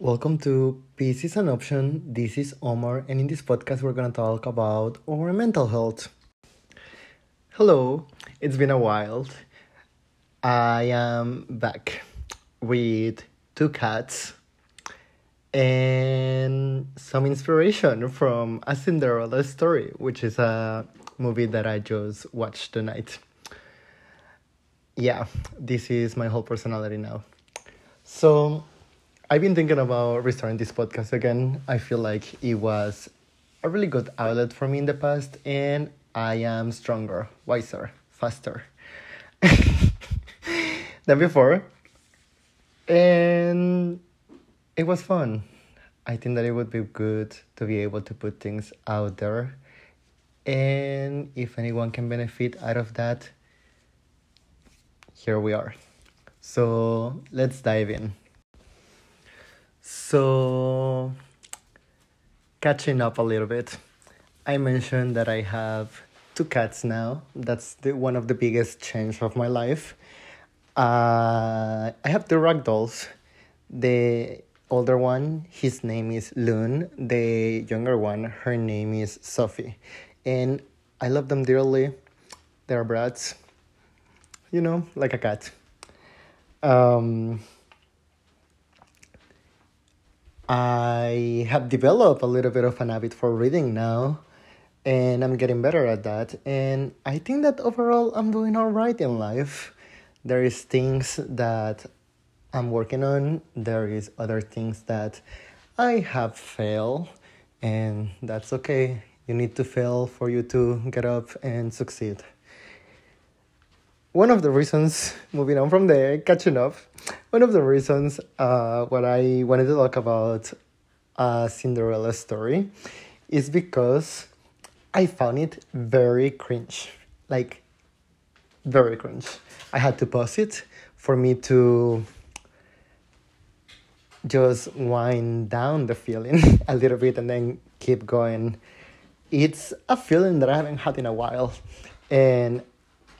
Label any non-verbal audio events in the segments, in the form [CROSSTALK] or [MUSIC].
Welcome to Peace is an Option. This is Omar, and in this podcast, we're going to talk about our mental health. Hello, it's been a while. I am back with two cats and some inspiration from A Cinderella Story, which is a movie that I just watched tonight. Yeah, this is my whole personality now. So, I've been thinking about restarting this podcast again. I feel like it was a really good outlet for me in the past, and I am stronger, wiser, faster [LAUGHS] than before. And it was fun. I think that it would be good to be able to put things out there. And if anyone can benefit out of that, here we are. So let's dive in. So, catching up a little bit, I mentioned that I have two cats now. That's the, one of the biggest change of my life. Uh, I have two ragdolls. The older one, his name is Loon. The younger one, her name is Sophie. And I love them dearly. They're brats, you know, like a cat. Um, I have developed a little bit of an habit for reading now, and I'm getting better at that. And I think that overall, I'm doing all right in life. There is things that I'm working on. There is other things that I have failed, and that's okay. You need to fail for you to get up and succeed one of the reasons, moving on from there, catching up, one of the reasons uh, what I wanted to talk about a Cinderella story is because I found it very cringe. Like, very cringe. I had to pause it for me to just wind down the feeling [LAUGHS] a little bit and then keep going. It's a feeling that I haven't had in a while. And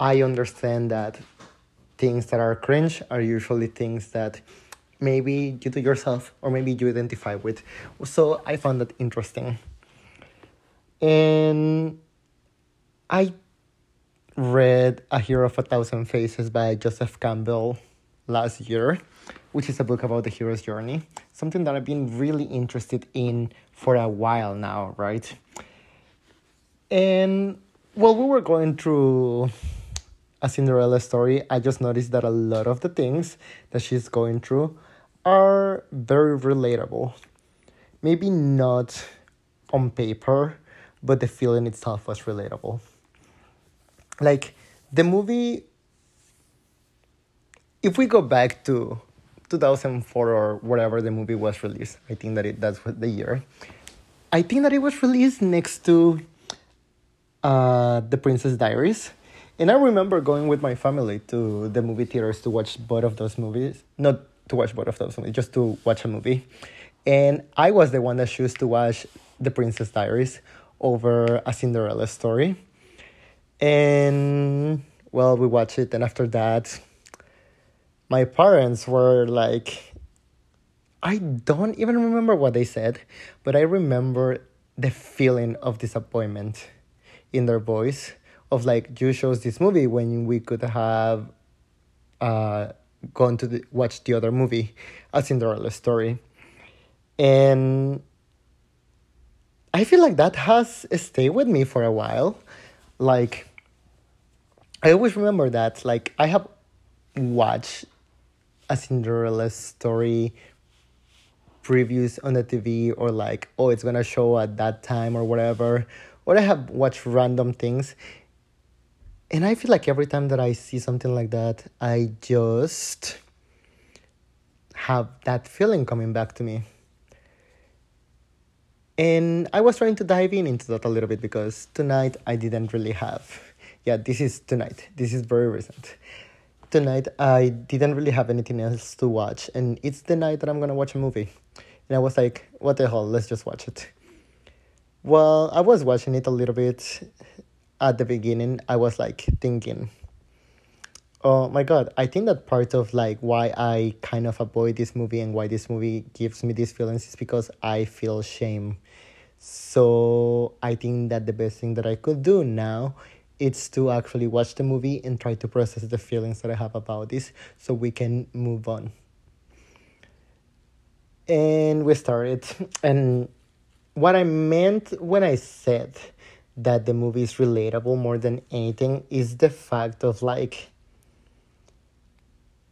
I understand that things that are cringe are usually things that maybe you do yourself or maybe you identify with. So I found that interesting. And I read A Hero of a Thousand Faces by Joseph Campbell last year, which is a book about the hero's journey, something that I've been really interested in for a while now, right? And well, we were going through a Cinderella story, I just noticed that a lot of the things that she's going through are very relatable. Maybe not on paper, but the feeling itself was relatable. Like the movie, if we go back to 2004 or whatever the movie was released, I think that it that's what the year. I think that it was released next to uh, The Princess Diaries and I remember going with my family to the movie theaters to watch both of those movies. Not to watch both of those movies, just to watch a movie. And I was the one that chose to watch The Princess Diaries over A Cinderella Story. And well, we watched it, and after that, my parents were like, I don't even remember what they said, but I remember the feeling of disappointment in their voice of like you chose this movie when we could have uh, gone to the, watch the other movie, A Cinderella Story, and I feel like that has stayed with me for a while. Like I always remember that. Like I have watched A Cinderella Story previews on the TV or like oh it's gonna show at that time or whatever or I have watched random things and I feel like every time that I see something like that, I just have that feeling coming back to me. And I was trying to dive in into that a little bit because tonight I didn't really have. Yeah, this is tonight. This is very recent. Tonight I didn't really have anything else to watch, and it's the night that I'm gonna watch a movie. And I was like, what the hell, let's just watch it. Well, I was watching it a little bit at the beginning, I was like thinking, Oh my god, I think that part of like why I kind of avoid this movie and why this movie gives me these feelings is because I feel shame. So I think that the best thing that I could do now is to actually watch the movie and try to process the feelings that I have about this so we can move on. And we started and what I meant when I said that the movie is relatable more than anything is the fact of like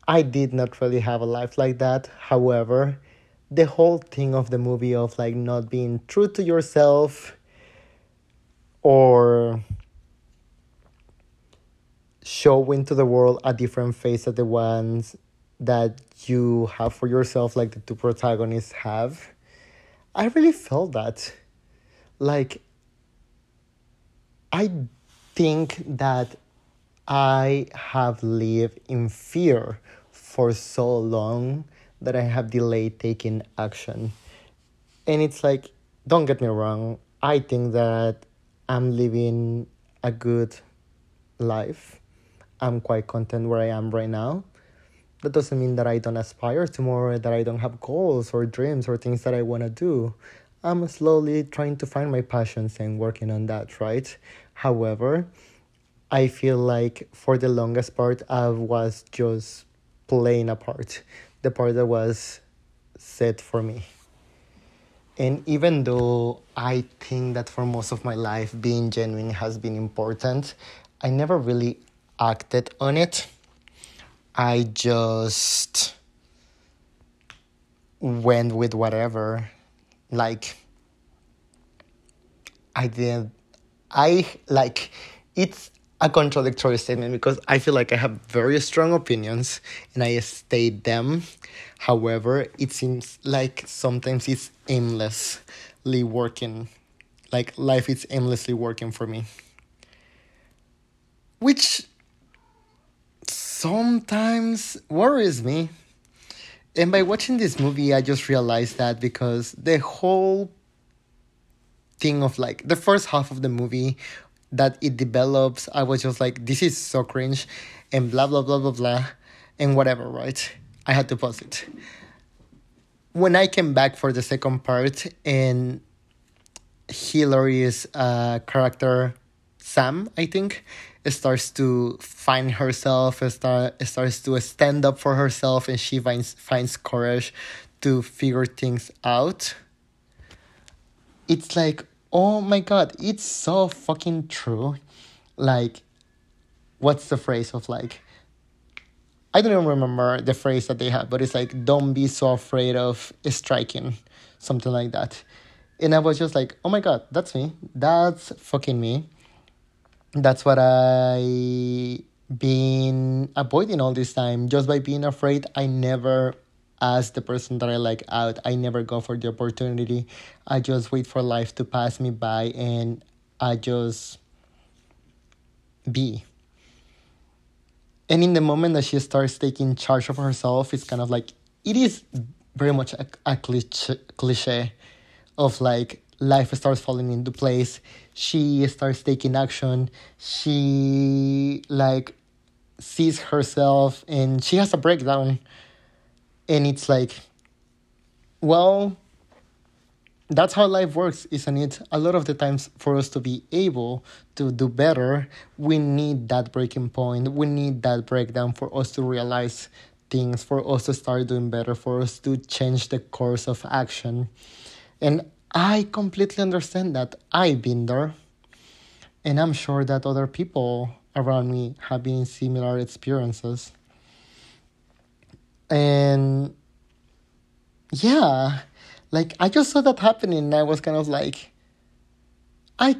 I did not really have a life like that. However, the whole thing of the movie of like not being true to yourself or showing to the world a different face of the ones that you have for yourself like the two protagonists have i really felt that like i think that i have lived in fear for so long that I have delayed taking action. And it's like, don't get me wrong, I think that I'm living a good life. I'm quite content where I am right now. That doesn't mean that I don't aspire to more, that I don't have goals or dreams or things that I want to do. I'm slowly trying to find my passions and working on that, right? However, I feel like for the longest part, I was just playing a part, the part that was set for me. And even though I think that for most of my life being genuine has been important, I never really acted on it. I just went with whatever. Like, I did. I like it's a contradictory statement because I feel like I have very strong opinions and I state them. However, it seems like sometimes it's aimlessly working. Like life is aimlessly working for me. Which sometimes worries me. And by watching this movie, I just realized that because the whole thing of like the first half of the movie that it develops, I was just like, this is so cringe, and blah blah blah blah blah, and whatever, right? I had to pause it. When I came back for the second part, and Hilary's uh, character, Sam, I think, starts to find herself, start, starts to stand up for herself, and she finds finds courage to figure things out. It's like oh my god, it's so fucking true. Like, what's the phrase of like, I don't even remember the phrase that they have, but it's like, don't be so afraid of striking, something like that. And I was just like, oh my god, that's me. That's fucking me. That's what I been avoiding all this time. Just by being afraid, I never ask the person that I like out. I never go for the opportunity. I just wait for life to pass me by and I just be. And in the moment that she starts taking charge of herself, it's kind of like it is very much a, a cliche, cliche of like life starts falling into place. She starts taking action. She like sees herself and she has a breakdown and it's like well that's how life works isn't it a lot of the times for us to be able to do better we need that breaking point we need that breakdown for us to realize things for us to start doing better for us to change the course of action and i completely understand that. I've been there and i'm sure that other people around me have been similar experiences. And yeah like i just saw that happening and i was kind of like i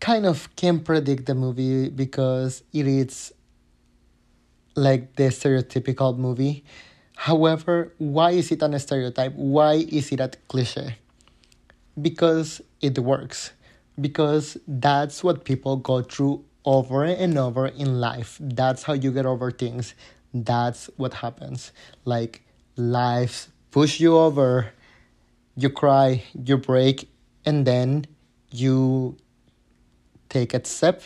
kind of can predict the movie because it is like the stereotypical movie. However why is it a stereotype? Why is it a cliche because it works. Because that's what people go through over and over in life. That's how you get over things. That's what happens. Like life push you over you cry you break and then you take a step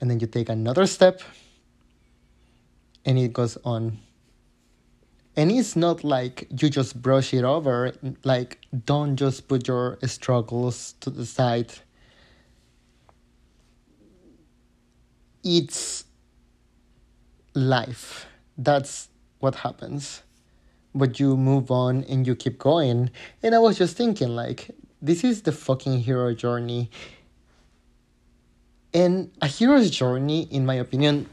and then you take another step and it goes on and it's not like you just brush it over like don't just put your struggles to the side. It's life. That's what happens. But you move on and you keep going. And i was just thinking like this is the fucking hero journey. And a hero's journey in my opinion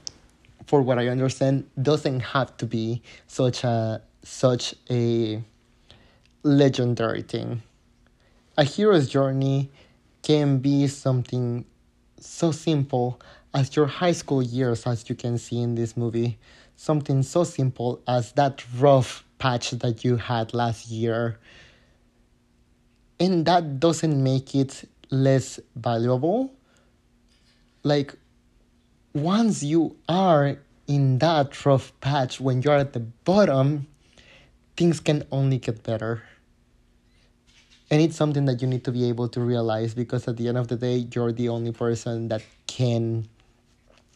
for what I understand, doesn't have to be such a such a legendary thing. A hero's journey can be something so simple as your high school years, as you can see in this movie. Something so simple as that rough patch that you had last year. And that doesn't make it less valuable. Like, once you are in that rough patch, when you're at the bottom, things can only get better. And it's something that you need to be able to realize because at the end of the day, you're the only person that can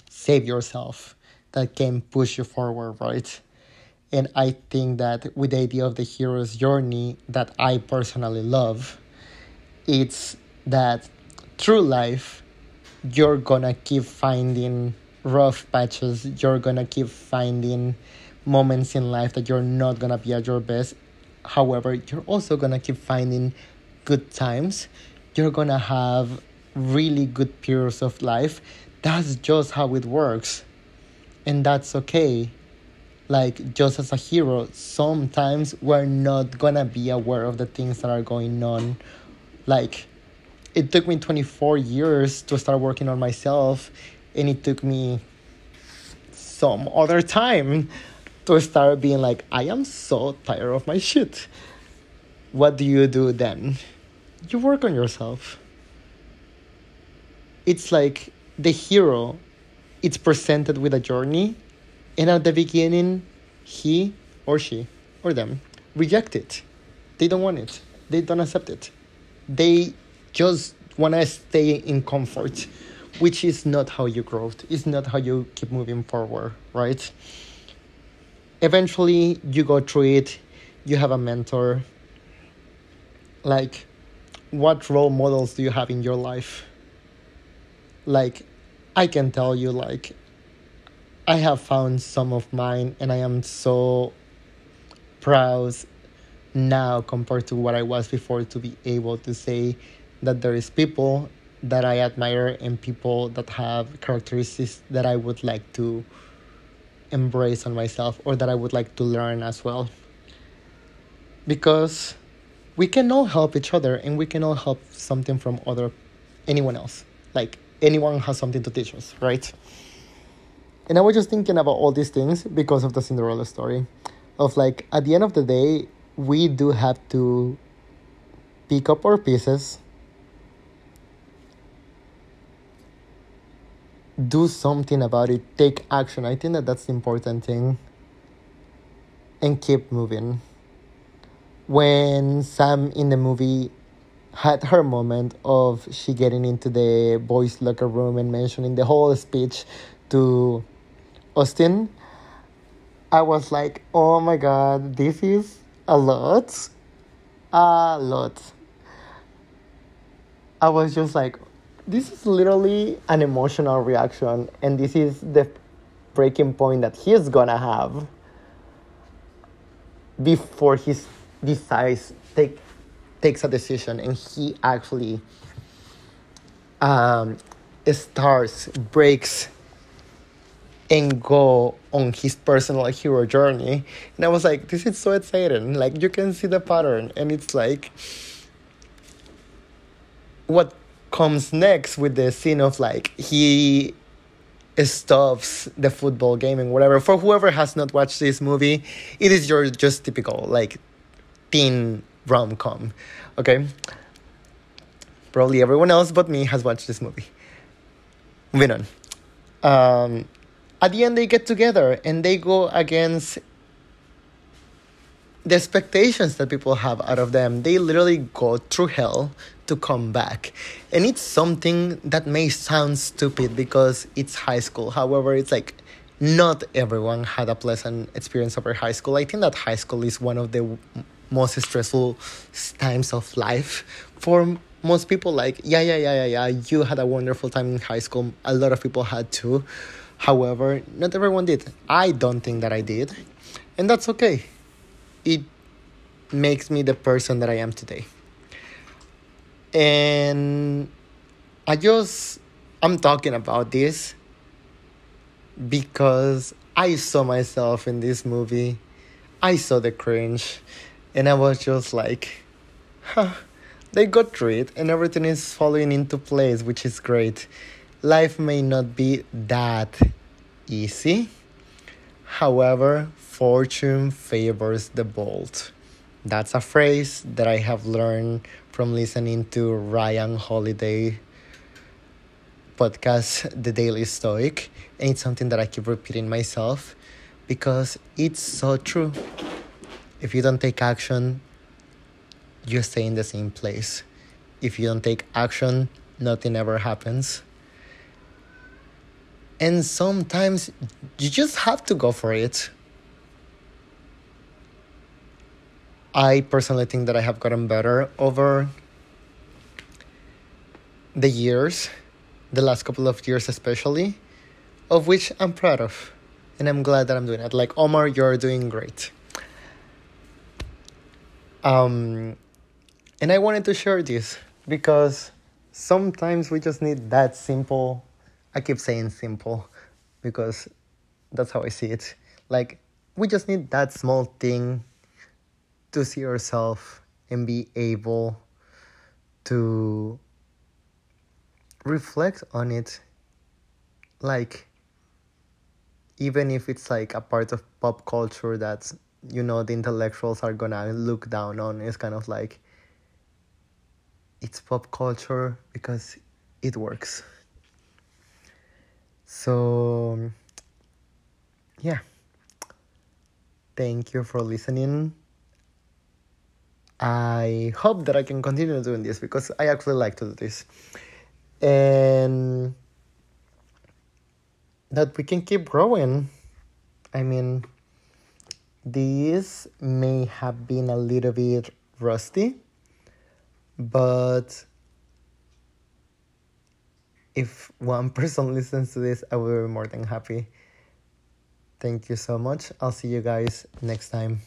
save yourself, that can push you forward, right? And I think that with the idea of the hero's journey that I personally love, it's that through life, you're gonna keep finding rough patches. You're gonna keep finding moments in life that you're not gonna be at your best. However, you're also gonna keep finding good times. You're gonna have really good periods of life. That's just how it works. And that's okay. Like, just as a hero, sometimes we're not gonna be aware of the things that are going on. Like, it took me 24 years to start working on myself and it took me some other time to start being like i am so tired of my shit. What do you do then? You work on yourself. It's like the hero it's presented with a journey and at the beginning he or she or them reject it. They don't want it. They don't accept it. They just want to stay in comfort, which is not how you grow. It's not how you keep moving forward, right? Eventually, you go through it, you have a mentor. Like, what role models do you have in your life? Like, I can tell you, like, I have found some of mine, and I am so proud now compared to what I was before to be able to say that there is people that I admire and people that have characteristics that I would like to embrace on myself or that I would like to learn as well. Because we can all help each other and we can all help something from other anyone else. Like anyone has something to teach us, right? And I was just thinking about all these things because of the Cinderella story. Of like at the end of the day, we do have to pick up our pieces do something about it, take action. I think that that's the important thing. And keep moving. When Sam in the movie had her moment of she getting into the boys' locker room and mentioning the whole speech to Austin, I was like, oh my god, this is a lot. A lot. I was just like, this is literally an emotional reaction, and this is the breaking point that he's gonna have before he decides take takes a decision and he actually um, starts breaks and go on his personal hero journey. And i was like this is so exciting. Like you can see the pattern and it's like what comes next with the scene of like he stops the football game and whatever. For whoever has not watched this movie, it is your just typical like teen rom com. Okay? Probably everyone else but me has watched this movie. Moving on. Um, at the end, they get together and they go against the expectations that people have out of them. They literally go through hell to come back. And it's something that may sound stupid because it's high school. However, it's like not everyone had a pleasant experience over high school. I think that high school is one of the most stressful times of life for most people. Like, yeah, yeah, yeah, yeah, yeah, you had a wonderful time in high school. A lot of people had too. However, not everyone did. I don't think that I did. And that's okay. It makes me the person that I am today. And I just, I'm talking about this because I saw myself in this movie. I saw the cringe, and I was just like, huh, they got through it, and everything is falling into place, which is great. Life may not be that easy. However, fortune favors the bold. That's a phrase that I have learned from listening to Ryan Holiday podcast, The Daily Stoic, and it's something that I keep repeating myself because it's so true. If you don't take action, you stay in the same place. If you don't take action, nothing ever happens. And sometimes you just have to go for it. I personally think that I have gotten better over the years the last couple of years especially, of which I'm proud of. And I'm glad that I'm doing it. Like Omar, you're doing great. Um, and I wanted to share this because sometimes we just need that simple. I keep saying simple because that's how I see it. Like we just need that small thing to see yourself and be able to reflect on it like even if it's like a part of pop culture that you know the intellectuals are gonna look down on it's kind of like it's pop culture because it works. So yeah. Thank you for listening i hope that i can continue doing this because i actually like to do this and that we can keep growing. I mean, these may have been a little bit rusty, but if one [LAUGHS] person listens to this, I will be more than happy. Thank you so much. I'll see you guys next time.